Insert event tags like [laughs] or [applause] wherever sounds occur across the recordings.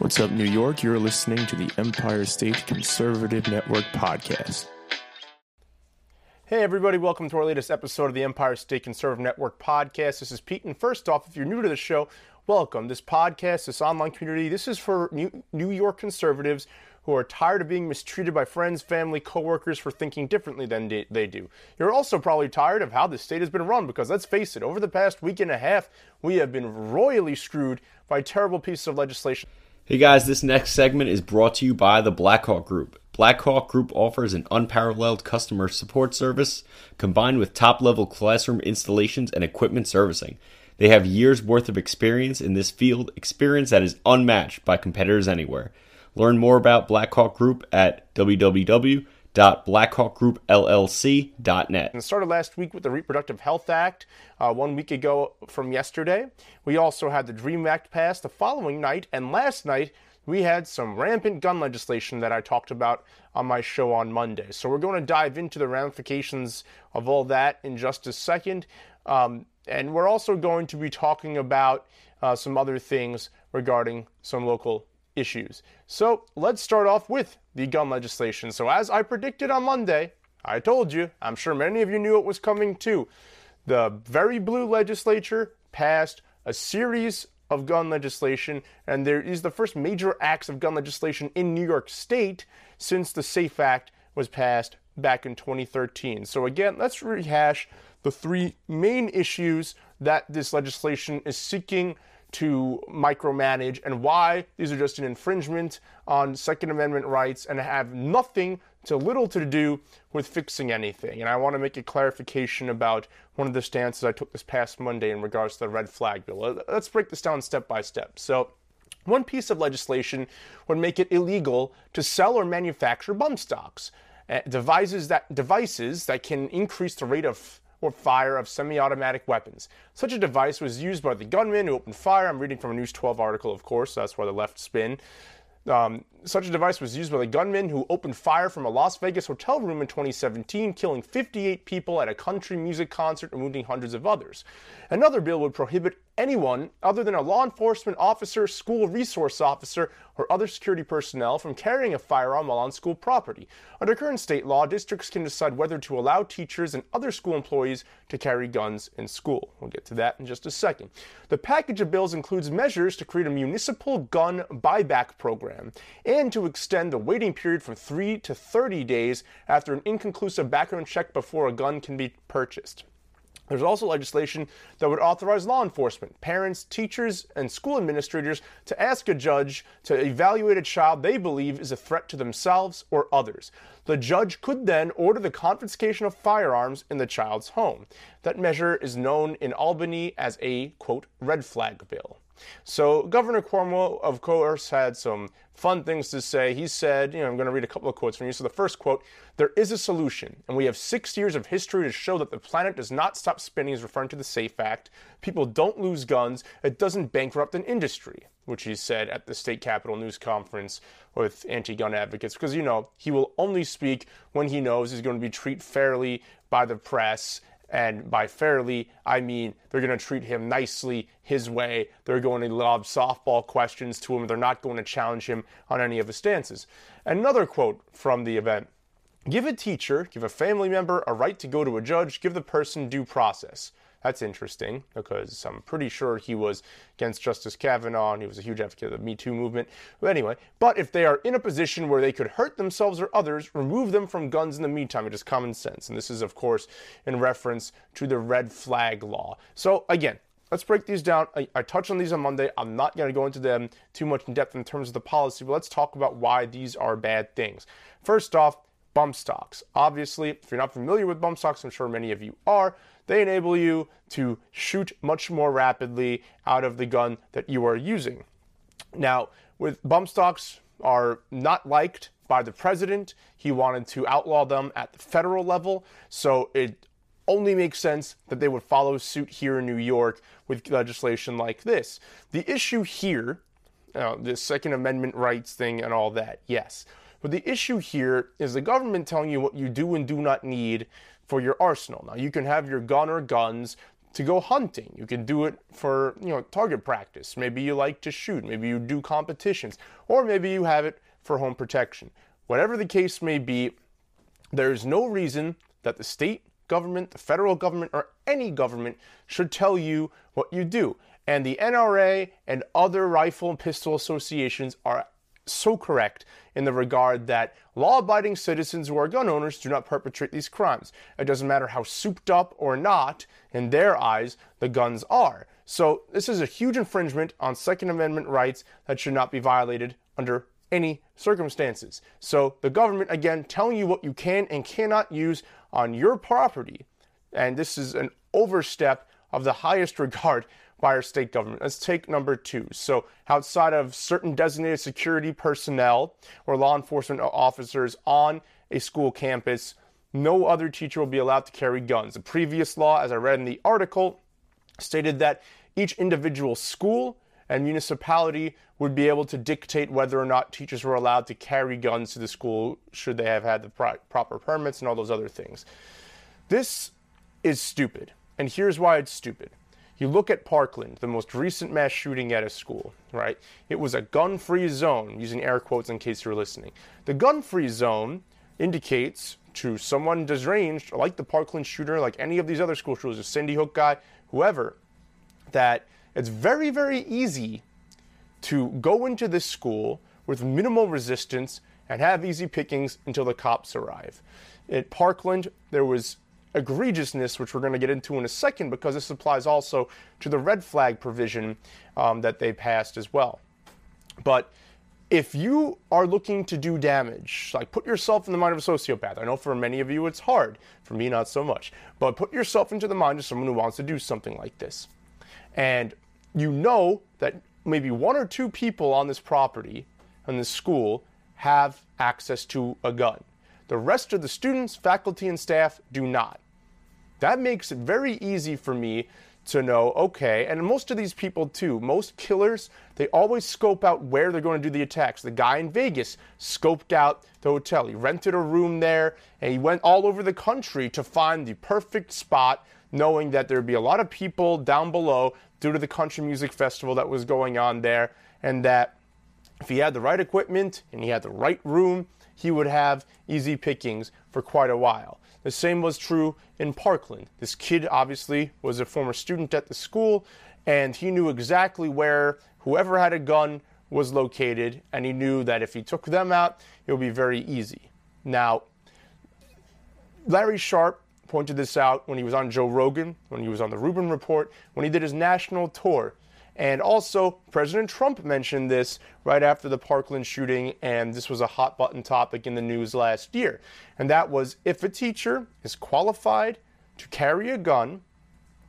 What's up, New York? You're listening to the Empire State Conservative Network podcast. Hey, everybody, welcome to our latest episode of the Empire State Conservative Network podcast. This is Pete, and first off, if you're new to the show, welcome. This podcast, this online community, this is for New York conservatives who are tired of being mistreated by friends, family, coworkers for thinking differently than they do. You're also probably tired of how the state has been run because let's face it, over the past week and a half, we have been royally screwed by terrible pieces of legislation. Hey guys, this next segment is brought to you by the Blackhawk Group. Blackhawk Group offers an unparalleled customer support service combined with top level classroom installations and equipment servicing. They have years worth of experience in this field, experience that is unmatched by competitors anywhere. Learn more about Blackhawk Group at www.blackhawkgroupllc.net. And started last week with the Reproductive Health Act, uh, one week ago from yesterday. We also had the DREAM Act passed the following night, and last night we had some rampant gun legislation that I talked about on my show on Monday. So we're going to dive into the ramifications of all that in just a second. Um, and we're also going to be talking about uh, some other things regarding some local issues. So let's start off with the gun legislation. So, as I predicted on Monday, I told you, I'm sure many of you knew it was coming too. The very blue legislature passed a series of gun legislation, and there is the first major acts of gun legislation in New York State since the SAFE Act was passed back in 2013. So, again, let's rehash the three main issues that this legislation is seeking to micromanage and why these are just an infringement on Second Amendment rights and have nothing to little to do with fixing anything. And I want to make a clarification about one of the stances I took this past Monday in regards to the red flag bill. Let's break this down step by step. So, one piece of legislation would make it illegal to sell or manufacture bump stocks, uh, devices that devices that can increase the rate of or fire of semi-automatic weapons. Such a device was used by the gunman who opened fire. I'm reading from a News 12 article, of course. That's why the left spin. Um, such a device was used by the gunman who opened fire from a Las Vegas hotel room in 2017, killing 58 people at a country music concert and wounding hundreds of others. Another bill would prohibit anyone other than a law enforcement officer, school resource officer, or other security personnel from carrying a firearm while on school property. Under current state law, districts can decide whether to allow teachers and other school employees to carry guns in school. We'll get to that in just a second. The package of bills includes measures to create a municipal gun buyback program and to extend the waiting period from 3 to 30 days after an inconclusive background check before a gun can be purchased. There's also legislation that would authorize law enforcement, parents, teachers, and school administrators to ask a judge to evaluate a child they believe is a threat to themselves or others. The judge could then order the confiscation of firearms in the child's home. That measure is known in Albany as a, quote, red flag bill. So Governor Cuomo, of course, had some fun things to say. He said, you know, I'm going to read a couple of quotes from you. So the first quote, there is a solution, and we have six years of history to show that the planet does not stop spinning, is referring to the SAFE Act. People don't lose guns. It doesn't bankrupt an industry, which he said at the state capitol news conference with anti-gun advocates, because, you know, he will only speak when he knows he's going to be treated fairly by the press and by fairly, I mean they're going to treat him nicely his way. They're going to lob softball questions to him. They're not going to challenge him on any of his stances. Another quote from the event Give a teacher, give a family member a right to go to a judge, give the person due process. That's interesting because I'm pretty sure he was against Justice Kavanaugh and he was a huge advocate of the Me Too movement. But anyway, but if they are in a position where they could hurt themselves or others, remove them from guns in the meantime. It is common sense. And this is, of course, in reference to the red flag law. So again, let's break these down. I, I, touched on these on Monday. I'm not going to go into them too much in depth in terms of the policy, but let's talk about why these are bad things. First off, bump stocks. Obviously, if you're not familiar with bump stocks, I'm sure many of you are, they enable you to shoot much more rapidly out of the gun that you are using. Now, with bump stocks are not liked by the president. He wanted to outlaw them at the federal level, so it only makes sense that they would follow suit here in New York with legislation like this. The issue here, uh, the Second Amendment rights thing and all that, yes. But the issue here is the government telling you what you do and do not need for your arsenal. Now, you can have your gun or guns, to go hunting. You can do it for, you know, target practice. Maybe you like to shoot. Maybe you do competitions. Or maybe you have it for home protection. Whatever the case may be, there's no reason that the state government, the federal government, or any government should tell you what you do. And the NRA and other rifle and pistol associations are so correct in the regard that law abiding citizens who are gun owners do not perpetrate these crimes. It doesn't matter how souped up or not, in their eyes, the guns are. So, this is a huge infringement on Second Amendment rights that should not be violated under any circumstances. So, the government, again, telling you what you can and cannot use on your property, and this is an overstep of the highest [laughs] regard by our state government. Let's take number two. So, outside of certain designated security personnel or law enforcement officers on a school campus, no other teacher will be allowed to carry guns. The previous law, as I read in the article, stated that each individual school and municipality would be able to dictate whether or not teachers were allowed to carry guns to the school should they have had the pro- proper permits and all those other things. This is stupid, and here's why it's stupid. You look at Parkland, the most recent mass shooting at a school, right? It was a gun free zone, using air quotes in case you're listening. The gun free zone indicates to someone deranged, like the Parkland shooter, like any of these other school shooters, a Sandy Hook guy, whoever, that it's very, very easy to go into this school with minimal resistance and have easy pickings until the cops arrive. At Parkland, there was egregiousness, which we're going to get into in a second, because this applies also to the red flag provision um, that they passed as well. But if you are looking to do damage, like put yourself in the mind of a sociopath. I know for many of you it's hard, for me not so much, but put yourself into the mind of someone who wants to do something like this. And you know that maybe one or two people on this property, on this school, have access to a gun. The rest of the students, faculty, and staff do not. That makes it very easy for me to know, okay, and most of these people too, most killers, they always scope out where they're going to do the attacks. The guy in Vegas scoped out the hotel. He rented a room there and he went all over the country to find the perfect spot, knowing that there'd be a lot of people down below due to the country music festival that was going on there, and that if he had the right equipment and he had the right room, he would have easy pickings for quite a while. The same was true in Parkland. This kid obviously was a former student at the school, and he knew exactly where whoever had a gun was located, and he knew that if he took them out, it would be very easy. Now, Larry Sharpe pointed this out when he was on Joe Rogan, when he was on the Rubin Report, when he did his national tour. And also, President Trump mentioned this right after the Parkland shooting, and this was a hot button topic in the news last year. And that was if a teacher is qualified to carry a gun,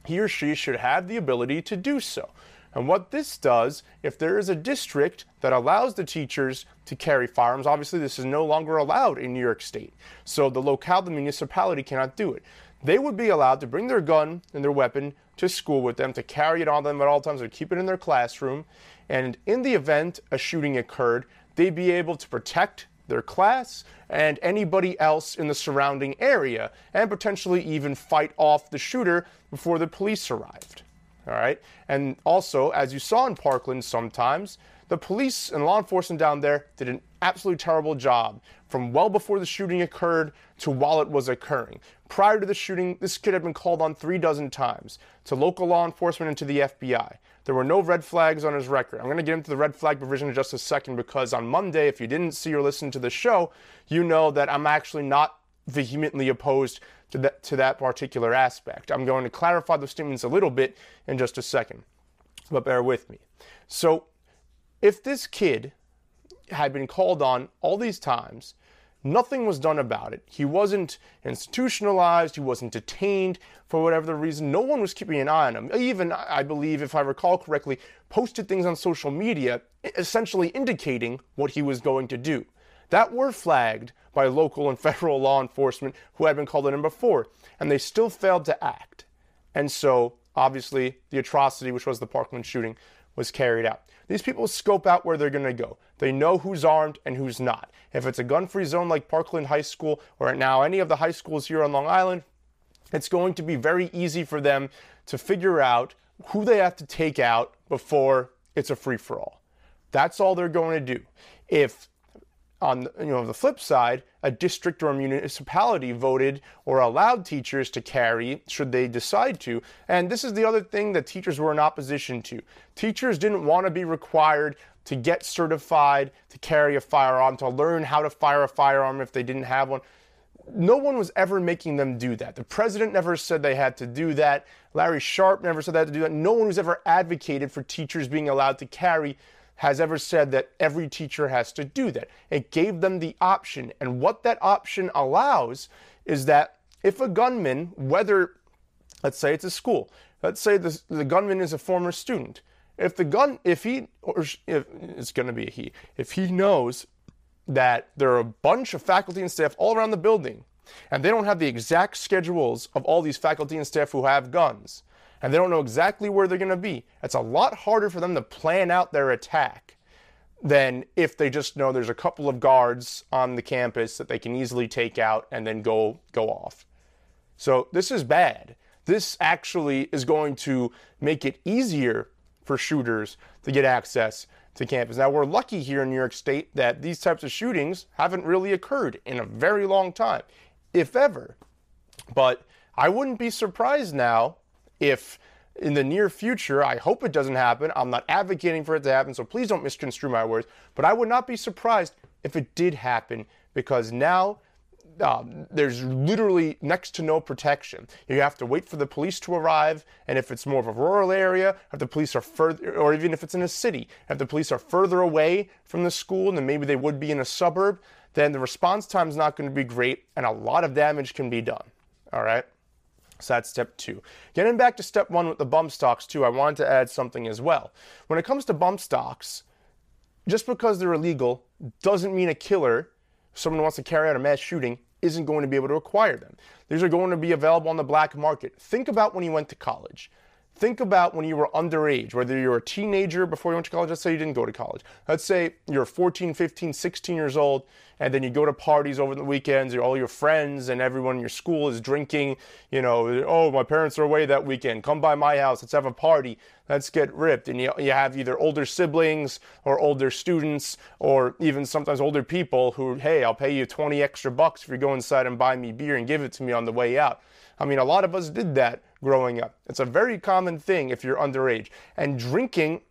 he or she should have the ability to do so. And what this does, if there is a district that allows the teachers to carry firearms, obviously this is no longer allowed in New York State. So the locale, the municipality cannot do it. They would be allowed to bring their gun and their weapon to school with them, to carry it on them at all times, or keep it in their classroom. And in the event a shooting occurred, they'd be able to protect their class and anybody else in the surrounding area, and potentially even fight off the shooter before the police arrived. All right. And also, as you saw in Parkland sometimes, the police and law enforcement down there did an absolutely terrible job from well before the shooting occurred to while it was occurring. Prior to the shooting, this kid had been called on three dozen times to local law enforcement and to the FBI. There were no red flags on his record. I'm going to get into the red flag provision in just a second because on Monday, if you didn't see or listen to the show, you know that I'm actually not vehemently opposed to that, to that particular aspect. I'm going to clarify those statements a little bit in just a second, but bear with me. So, if this kid had been called on all these times, nothing was done about it. He wasn't institutionalized, he wasn't detained for whatever the reason. No one was keeping an eye on him. Even, I believe, if I recall correctly, posted things on social media essentially indicating what he was going to do that were flagged by local and [laughs] federal law enforcement who had been called on him before, and they still failed to act. And so, obviously, the atrocity, which was the Parkland shooting, was carried out. These people scope out where they're going to go. They know who's armed and who's not. If it's a gun free zone like Parkland High School or now any of the high schools here on Long Island, it's going to be very easy for them to figure out who they have to take out before it's a free for all. That's all they're going to do. If on you know the flip side, a district or a municipality voted or allowed teachers to carry should they decide to. And this is the other thing that teachers were in opposition to. Teachers didn't want to be required to get certified to carry a firearm, to learn how to fire a firearm if they didn't have one. No one was ever making them do that. The president never said they had to do that. Larry Sharpe never said they had to do that. No one was ever advocated for teachers being allowed to carry has ever said that every teacher has to do that. It gave them the option. And what that option allows is that if a gunman, whether, let's say it's a school, let's say the, the gunman is a former student, if the gun, if he, or if it's going to be a he, if he knows that there are a bunch of faculty and staff all around the building and they don't have the exact schedules of all these faculty and staff who have guns, and they don't know exactly where they're going to be, it's a lot harder for them to plan out their attack than if they just know there's a couple of guards on the campus that they can easily take out and then go go off. So this is bad. This actually is going to make it easier for shooters to get access to campus. Now we're lucky here in New York State that these types of shootings haven't really occurred in a very long time, if ever. But I wouldn't be surprised now if in the near future, I hope it doesn't happen. I'm not advocating for it to happen, so please don't misconstrue my words. But I would not be surprised if it did happen because now um, there's literally next to no protection. You have to wait for the police to arrive, and if it's more of a rural area, if the police are further, or even if it's in a city, if the police are further away from the school than maybe they would be in a suburb, then the response time is not going to be great, and a lot of damage can be done. All right. So that's step two. Getting back to step one with the bump stocks, too, I wanted to add something as well. When it comes to bump stocks, just because they're illegal doesn't mean a killer, someone who wants to carry out a mass shooting, isn't going to be able to acquire them. These are going to be available on the black market. Think about when you went to college. Think about when you were underage, whether you were a teenager before you went to college. Let's say you didn't go to college. Let's say you're 14, 15, 16 years old, and then you go to parties over the weekends. All your friends and everyone in your school is drinking. You know, oh, my parents are away that weekend. Come by my house. Let's have a party. Let's get ripped. And you, you have either older siblings or older students or even sometimes older people who, hey, I'll pay you 20 extra bucks if you go inside and buy me beer and give it to me on the way out. I mean, a lot of us did that growing up. It's a very common thing if you're underage. And drinking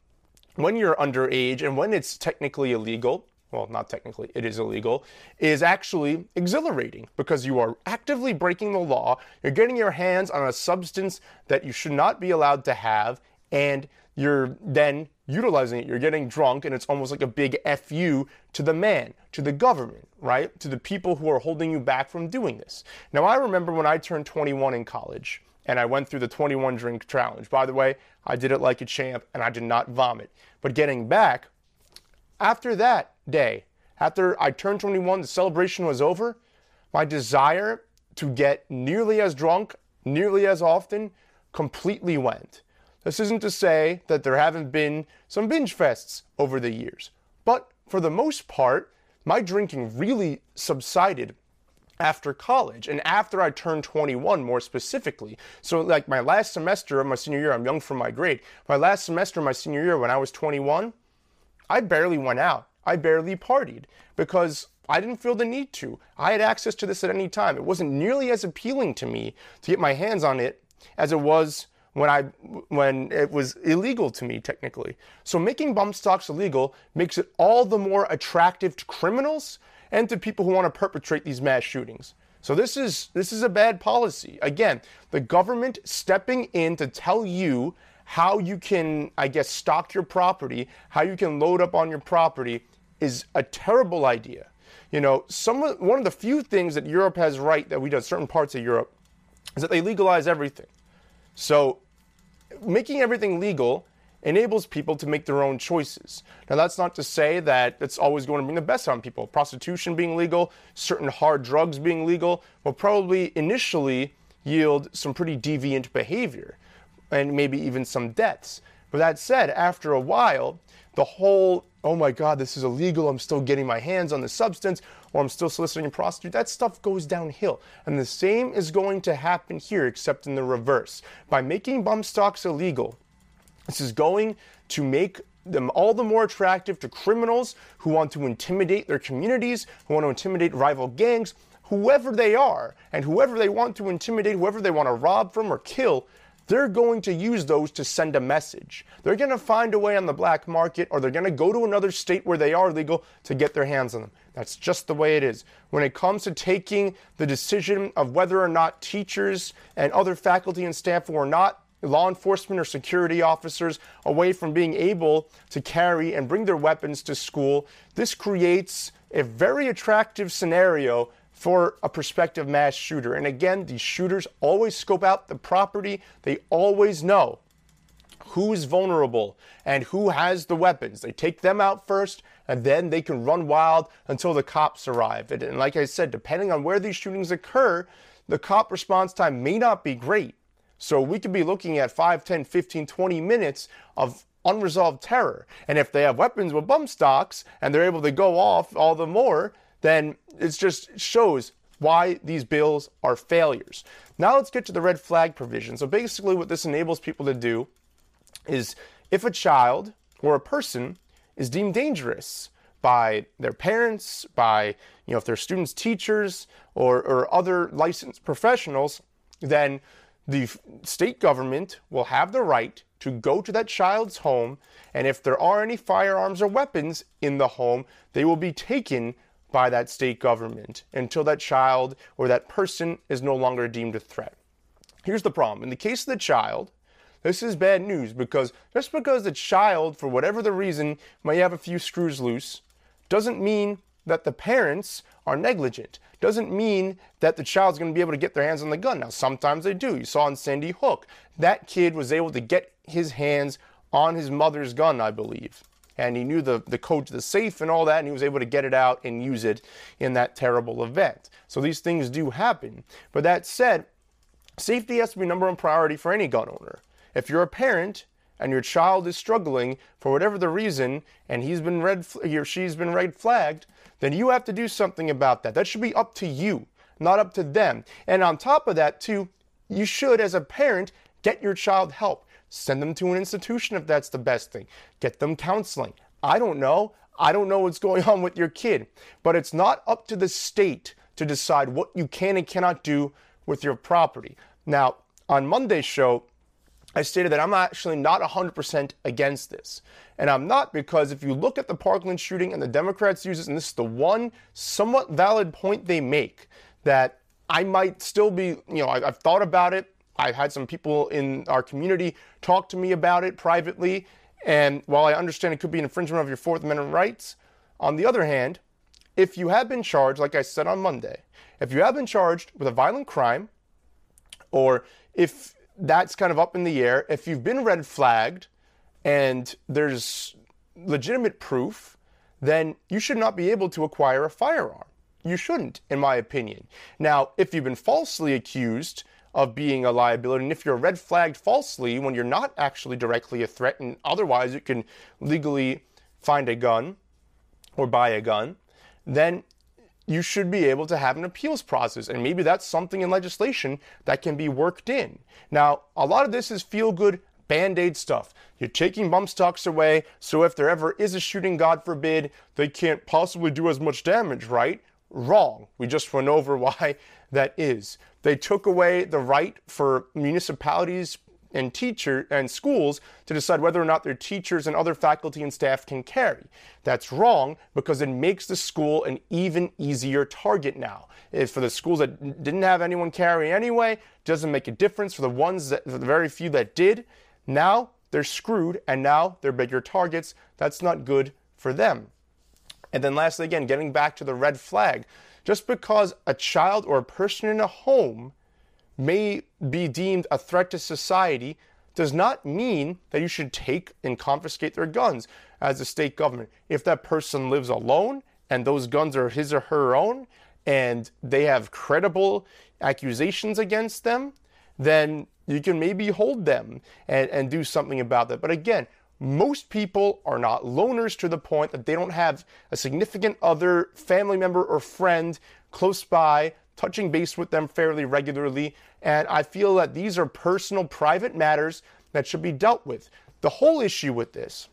when you're underage and when it's technically illegal, well, not technically, it is illegal, is actually exhilarating because you are actively breaking the law. You're getting your hands on a substance that you should not be allowed to have, and you're then utilizing it. You're getting drunk, and it's almost like a big FU to the man, to the government, right? To the people who are holding you back from doing this. Now, I remember when I turned 21 in college and I went through the 21 drink challenge. By the way, I did it like a champ and I did not vomit. But getting back, after that day, after I turned 21, the celebration was over, my desire to get nearly as drunk, nearly as often, completely went. This isn't to say that there haven't been some binge fests over the years, but for the most part, my drinking really subsided after college and after I turned 21 more specifically. So like my last semester of my senior year, I'm young for my grade. My last semester of my senior year when I was 21, I barely went out. I barely partied because I didn't feel the need to. I had access to this at any time. It wasn't nearly as appealing to me to get my hands on it as it was when I when it was illegal to me technically. So making bump stocks illegal makes it all the more attractive to criminals and to people who want to perpetrate these mass shootings. So this is this is a bad policy. Again, the government stepping in to tell you how you can, I guess, stock your property, how you can load up on your property is a terrible idea. You know, some of, one of the few things that Europe has right that we do in certain parts of Europe is that they legalize everything. So making everything legal enables people to make their own choices. Now, that's not to say that it's always going to bring the best on people. Prostitution being legal, certain hard drugs being legal will probably initially yield some pretty deviant behavior and maybe even some deaths. But that said, after a while, the whole oh my God, this is illegal. I'm still getting my hands on the substance, or I'm still soliciting a prostitute. That stuff goes downhill. And the same is going to happen here, except in the reverse. By making bump stocks illegal, this is going to make them all the more attractive to criminals who want to intimidate their communities, who want to intimidate rival gangs, whoever they are, and whoever they want to intimidate, whoever they want to rob from or kill, they're going to use those to send a message. They're going to find a way on the black market or they're going to go to another state where they are legal to get their hands on them. That's just the way it is. When it comes to taking the decision of whether or not teachers and other faculty and staff who are not law enforcement or security officers away from being able to carry and bring their weapons to school, this creates a very attractive scenario for a prospective mass shooter. And again, these shooters always scope out the property, they always know who's vulnerable and who has the weapons. They take them out first, and then they can run wild until the cops arrive. And, and like I said, depending on where these shootings occur, the cop response time may not be great. So we could be looking at 5, 10, 15, 20 minutes of unresolved terror. And if they have weapons with bump stocks and they're able to go off all the more, then it just shows why these bills are failures. Now let's get to the red flag provision. So basically, what this enables people to do is if a child or a person is deemed dangerous by their parents, by you know if they're students, teachers, or, or other licensed professionals, then the state government will have the right to go to that child's home, and if there are any firearms or weapons in the home, they will be taken by that state government until that child or that person is no longer deemed a threat. Here's the problem in the case of the child, this is bad news because just because the child, for whatever the reason, may have a few screws loose, doesn't mean that the parents are negligent. Doesn't mean that the child's going to be able to get their hands on the gun. Now, sometimes they do. You saw in Sandy Hook, that kid was able to get his hands on his mother's gun, I believe and he knew the, the code to the safe and all that, and he was able to get it out and use it in that terrible event. So these things do happen. But that said, safety has to be number one priority for any gun owner. If you're a parent and your child is struggling for whatever the reason, and he's been red, he or she's been red flagged, then you have to do something about that. That should be up to you, not up to them. And on top of that, too, you should, as a parent, get your child help. Send them to an institution if that's the best thing. Get them counseling. I don't know. I don't know what's [laughs] going on with your kid. But it's not up to the state to decide what you can and cannot do with your property. Now, on Monday's show, I stated that I'm actually not 100% against this. And I'm not because if you look at the Parkland shooting and the Democrats use this, and this is the one somewhat valid point they make, that I might still be, you know, I've thought about it. I've had some people in our community talk to me about it privately. And while I understand it could be an infringement of your Fourth Amendment rights, on the other hand, if you have been charged, like I said on Monday, if you have been charged with a violent crime, or if that's kind of up in the air, if you've been red flagged and there's legitimate proof, then you should not be able to acquire a firearm. You shouldn't, in my opinion. Now, if you've been falsely accused, of being a liability. And if you're red flagged falsely when you're not actually directly a threat, and otherwise you can legally find a gun or buy a gun, then you should be able to have an appeals process. And maybe that's something in legislation that can be worked in. Now, a lot of this is feel good band aid stuff. You're taking bump stocks away, so if there ever is a shooting, God forbid, they can't possibly do as much damage, right? Wrong. We just went over [laughs] why that is. They took away the right for municipalities and teacher and schools to decide whether or not their teachers and other faculty and staff can carry. That's wrong because it makes the school an even easier target now. If for the schools that didn't have anyone carry anyway, doesn't make a difference. For the ones that, the very few that did, now they're screwed and now they're bigger targets. That's not good for them. And then lastly, again, getting back to the red flag. Just because a child or a person in a home may be deemed a threat to society does not mean that you should take and confiscate their guns as a state government. If that person lives alone and those guns are his or her own and they have credible accusations against them, then you can maybe hold them and, and do something about that. But again, most people are not loners to the point that they don't have a significant other, family member, or friend close by touching base with them fairly regularly. And I feel that these are personal, private matters that should be dealt with. The whole issue with this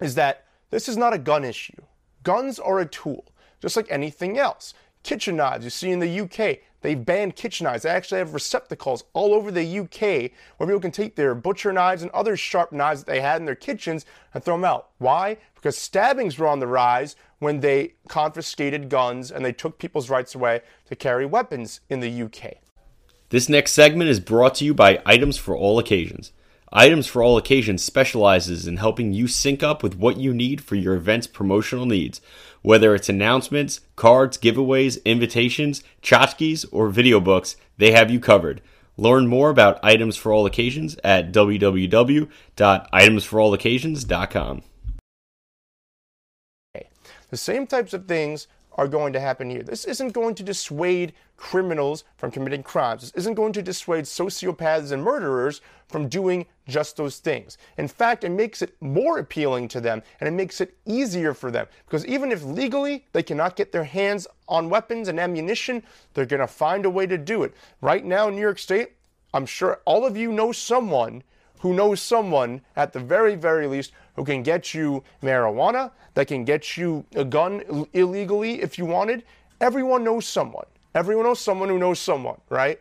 is that this is not a gun issue. Guns are a tool, just like anything else. Kitchen knives, you see in the UK, they've banned kitchen knives. They actually have receptacles all over the UK where people can take their butcher knives and other sharp knives that they had in their kitchens and throw them out. Why? Because stabbings were on the rise when they confiscated guns and they took people's rights away to carry weapons in the UK. This next segment is brought to you by Items for All Occasions. Items for All Occasions specializes in helping you sync up with what you need for your event's promotional needs. Whether it's announcements, cards, giveaways, invitations, tchotchkes, or video books, they have you covered. Learn more about Items for All Occasions at www.itemsforalloccasions.com. The same types of things are going to happen here. This isn't going to dissuade criminals from committing crimes. This isn't going to dissuade sociopaths and murderers from doing just those things. In fact, it makes it more appealing to them and it makes it easier for them because even if legally they cannot get their hands on weapons and ammunition, they're going to find a way to do it. Right now in New York State, I'm sure all of you know someone who knows someone at the very, very least who can get you marijuana, that can get you a gun illegally if you wanted. Everyone knows someone. Everyone knows someone who knows someone, right?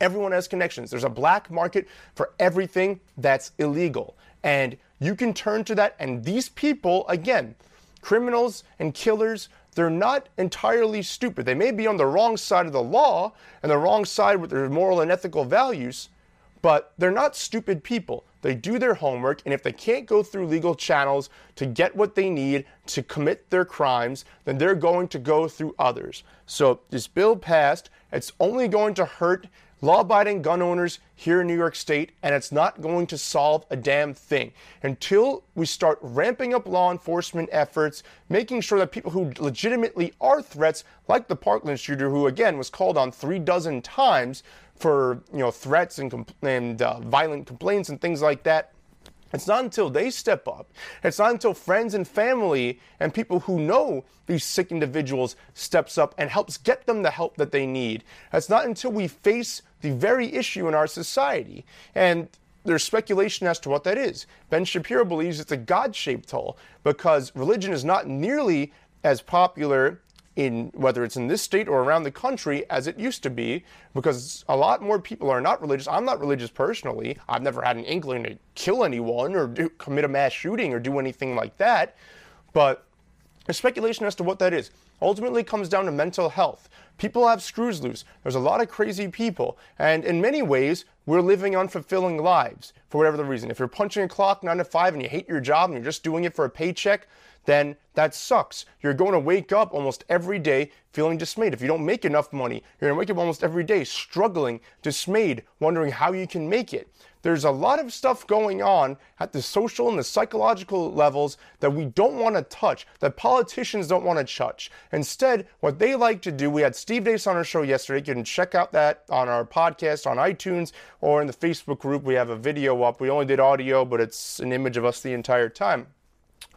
Everyone has connections. There's a black market for everything that's illegal. And you can turn to that. And these people, again, criminals and killers, they're not entirely stupid. They may be on the wrong side of the law and the wrong side with their moral and ethical values, but they're not stupid people. They do their homework, and if they can't go through legal channels to get what they need to commit their crimes, then they're going to go through others. So, this bill passed, it's only going to hurt law abiding gun owners here in New York State, and it's not going to solve a damn thing. Until we start ramping up law enforcement efforts, making sure that people who legitimately are threats, like the Parkland shooter, who again was called on three dozen times for you know threats and, compl- and uh, violent complaints and things like that, it's not until they step up, it's not until friends and family and people who know these sick individuals steps up and helps get them the help that they need. It's not until we face the very issue in our society. And there's speculation as to what that is. Ben Shapiro believes it's a God shaped hole because religion is not nearly as popular in whether it's in this state or around the country as it used to be because a lot more people are not religious. I'm not religious personally. I've never had an inkling to kill anyone or do, commit a mass shooting or do anything like that. But speculation as to what that is. Ultimately, comes down to mental health. People have screws loose. There's a lot of crazy people. And in many ways, we're living unfulfilling lives for whatever the reason. If you're punching a clock nine to five and you hate your job and you're just doing it for a paycheck, then that sucks. You're going to wake up almost every day feeling dismayed. If you don't make enough money, you're going to wake up almost every day struggling, dismayed, wondering how you can make it. There's a lot of stuff going on at the social and the psychological levels that we don't want to touch, that politicians don't want to touch. Instead, what they like to do, we had Steve Deace on our show yesterday. You can check out that on our podcast on iTunes or in the Facebook group. We have a video up. We only did audio, but it's an image of us the entire time.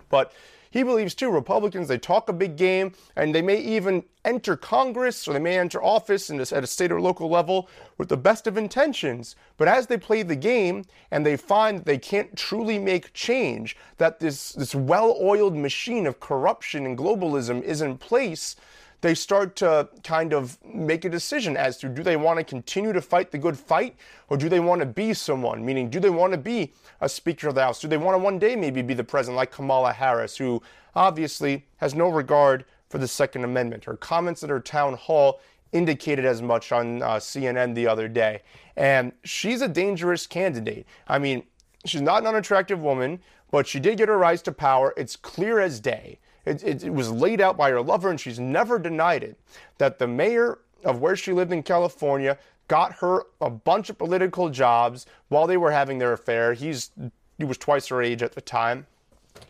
But he believes too, Republicans, they talk a big game and they may even enter Congress or they may enter office this, at a state or local level with the best of intentions. But as they play the game and they find that they can't truly make change, that this, this well oiled machine of corruption and globalism is in place, they start to kind of make a decision as to do they want to continue to fight the good fight or do they want to be someone? Meaning, do they want to be a Speaker of the House? Do they want to one day maybe be the president like Kamala Harris, who obviously has no regard for the Second Amendment? Her comments at her town hall indicated as much on uh, CNN the other day. And she's a dangerous candidate. I mean, she's not an unattractive woman, but she did get her rise to power. It's clear as day. It, it, it, was laid out by her lover, and she's never denied it, that the mayor of where she lived in California got her a bunch of political jobs while they were having their affair. He's he was twice her age at the time,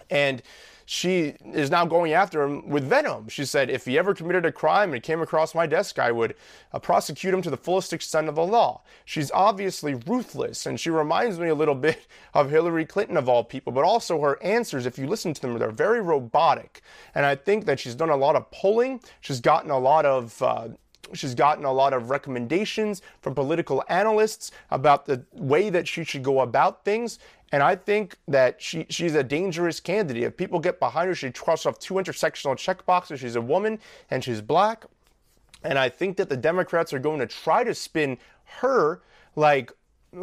and she is now going after him with venom. She said, if he ever committed a crime and came across my desk, I would uh, prosecute him to the fullest extent of the law. She's obviously ruthless, and she reminds me a little bit [laughs] of Hillary Clinton, of all people, but also her answers, if you listen to them, they're very robotic. And I think that she's done a lot of polling. She's gotten a lot of. Uh, She's gotten a lot of recommendations from political analysts about the way that she should go about things. And I think that she, she's a dangerous candidate. If people get behind her, she crosses off two intersectional checkboxes. She's a woman and she's black. And I think that the Democrats are going to try to spin her like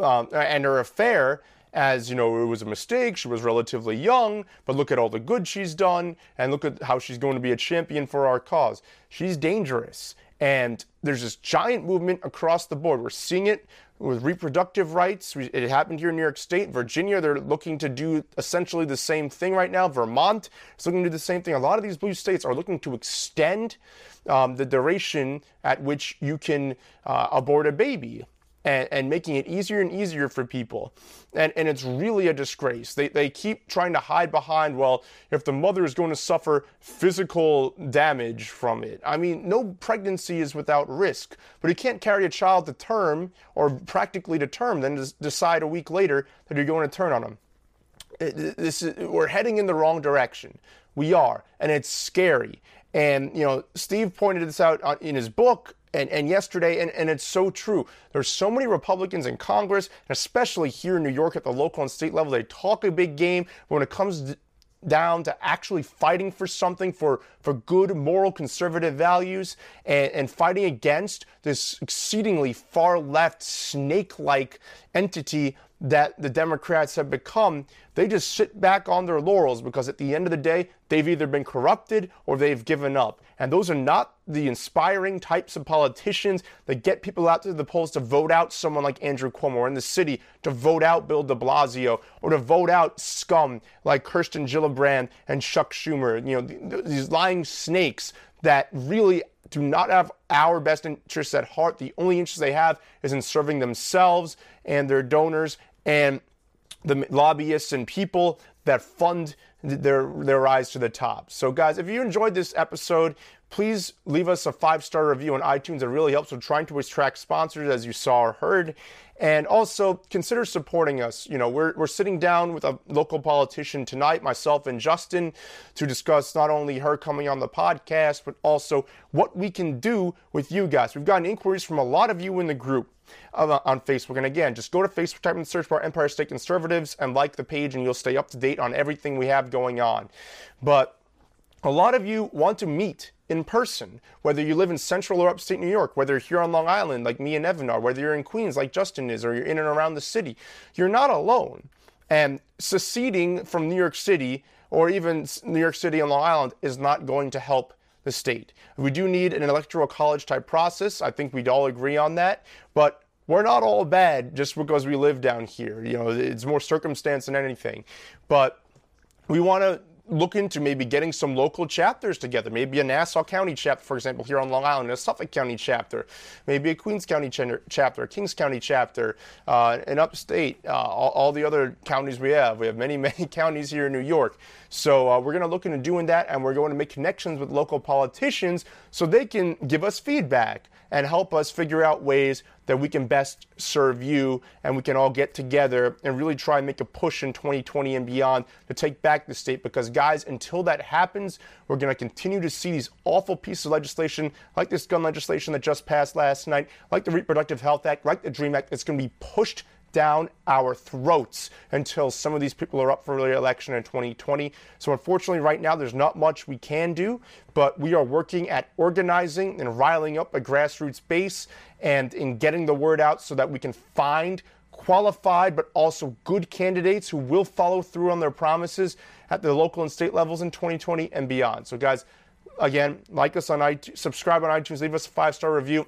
um, and her affair as you know it was a mistake she was relatively young but look at all the good she's done and look at how she's going to be a champion for our cause she's dangerous and there's this giant movement across the board. We're seeing it with reproductive rights. It happened here in New York State. Virginia, they're looking to do essentially the same thing right now. Vermont is looking to do the same thing. A lot of these blue states are looking to extend um, the duration at which you can uh, abort a baby and, and, making it easier and easier for people. And, and it's really a disgrace. They, they keep trying to hide behind, well, if the mother is going to suffer physical damage from it. I mean, no pregnancy is without risk, but you can't carry a child to term or practically to term, then decide a week later that you're going to turn on them. Uh, this is, we're heading in the wrong direction. We are, and it's scary. And, you know, Steve pointed this out uh, in his book and, and yesterday, and, and it's so true. There's so many Republicans in Congress, especially here in New York at the local and state level, they talk a big game, but when it comes down to actually fighting for something for, for good moral conservative values and, and fighting against this exceedingly far left snake like entity that the Democrats have become, they just sit back on their laurels because at the end of the day, they've either been corrupted or they've given up. And those are not the inspiring types of politicians that get people out to the polls to vote out someone like Andrew Cuomo or in the city to vote out Bill de Blasio or to vote out scum like Kirsten Gillibrand and Chuck Schumer. You know, these lying snakes that really do not have our best interests at heart. The only interest they have is in serving themselves and their donors and the lobbyists and people that fund their their rise to the top. So guys, if you enjoyed this episode, please leave us a five-star review on iTunes. It really helps with trying to attract sponsors as you saw or heard. And also consider supporting us. You know, we're, we're sitting down with a local politician tonight, myself and Justin, to discuss not only her coming on the podcast, but also what we can do with you guys. We've gotten inquiries from a lot of you in the group uh, on Facebook. And again, just go to Facebook, type in the search bar Empire State Conservatives, and like the page, and you'll stay up to date on everything we have going on. But a lot of you want to meet in person, whether you live in central or upstate New York, whether you're here on Long Island like me and Evan are, whether you're in Queens like Justin is, or you're in and around the city, you're not alone. And seceding from New York City or even New York City and Long Island is not going to help the state. We do need an electoral college type process. I think we'd all agree on that. But we're not all bad just because we live down here. You know, it's more circumstance than anything. But we want to look into maybe getting some local chapters together. Maybe a Nassau County chapter, for example, here on Long Island, a Suffolk County chapter, maybe a Queens County ch- chapter, a Kings County chapter, uh, and upstate, uh, all, all, the other counties we have. We have many, [laughs] many counties here in New York. So uh, we're going to look into doing that, and we're going to make connections with local politicians so they can give us feedback and help us figure out ways that we can best serve you and we can all get together and really try and make a push in 2020 and beyond to take back the state. Because guys until that happens we're going to continue to see these awful pieces of legislation like this gun legislation that just passed last night like the reproductive health act like the dream act that's going to be pushed down our throats until some of these people are up for re-election in 2020. So unfortunately, right now, there's not much we can do, but we are working at organizing and riling up a grassroots base and in getting the word out so that we can find qualified but also good candidates who will follow through on their promises at the local and state levels in 2020 and beyond. So guys, again, like us on iTunes, subscribe on iTunes, leave us a five-star review.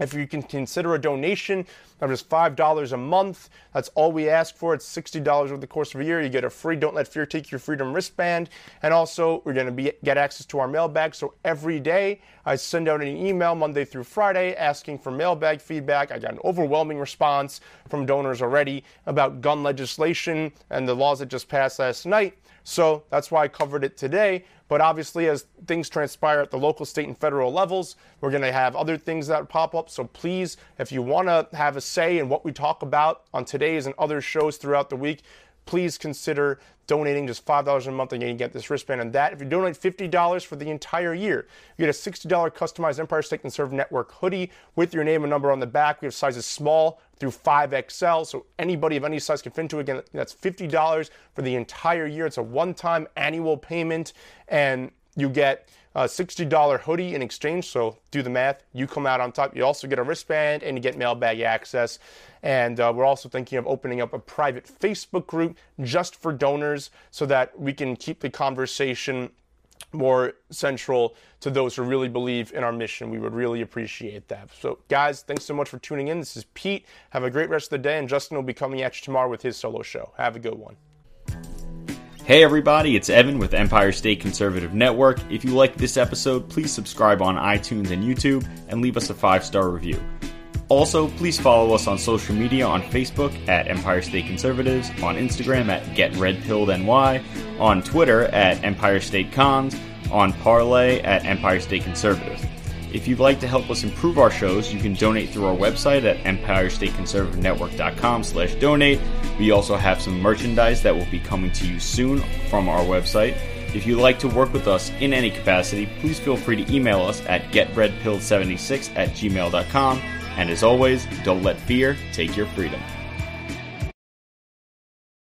If you can consider a donation of just $5 a month, that's all we ask for. It's $60 over the course of a year. You get a free Don't Let Fear Take Your Freedom wristband. And also, we're going to be, get access to our mailbag. So every day, I send out an email Monday through Friday asking for mailbag feedback. I got an overwhelming response from donors already about gun legislation and the laws that just passed last night So that's why I covered it today. But obviously, as things transpire at the local, state, and federal levels, we're going to have other things that pop up. So please, if you want to have a say in what we talk about on today's and other shows throughout the week, please consider donating just $5 a month and you can get this wristband and that. If you donate $50 for the entire year, you get a $60 customized Empire State Conservative Network hoodie with your name and number on the back. We have sizes small through 5XL, so anybody of any size can fit into it. Again, that's $50 for the entire year. It's a one-time annual payment and you get a $60 hoodie in exchange. So do the math. You come out on top. You also get a wristband and you get mailbag access. And uh, we're also thinking of opening up a private Facebook group just for donors so that we can keep the conversation more central to those who really believe in our mission. We would really appreciate that. So, guys, thanks so much for tuning in. This is Pete. Have a great rest of the day, and Justin will be coming at you tomorrow with his solo show. Have a good one. Hey everybody, it's Evan with Empire State Conservative Network. If you like this episode, please subscribe on iTunes and YouTube and leave us a five star review. Also, please follow us on social media on Facebook at Empire State Conservatives, on Instagram at GetRedPilledNY, on Twitter at Empire State Cons, on Parler at Empire State Conservative. If you'd like to help us improve our shows, you can donate through our website at EmpireStateConservativeNetwork.com slash donate. We also have some merchandise that will be coming to you soon from our website. If you'd like to work with us in any capacity, please feel free to email us at getredpilled76 at gmail.com. And as always, don't let fear take your freedom.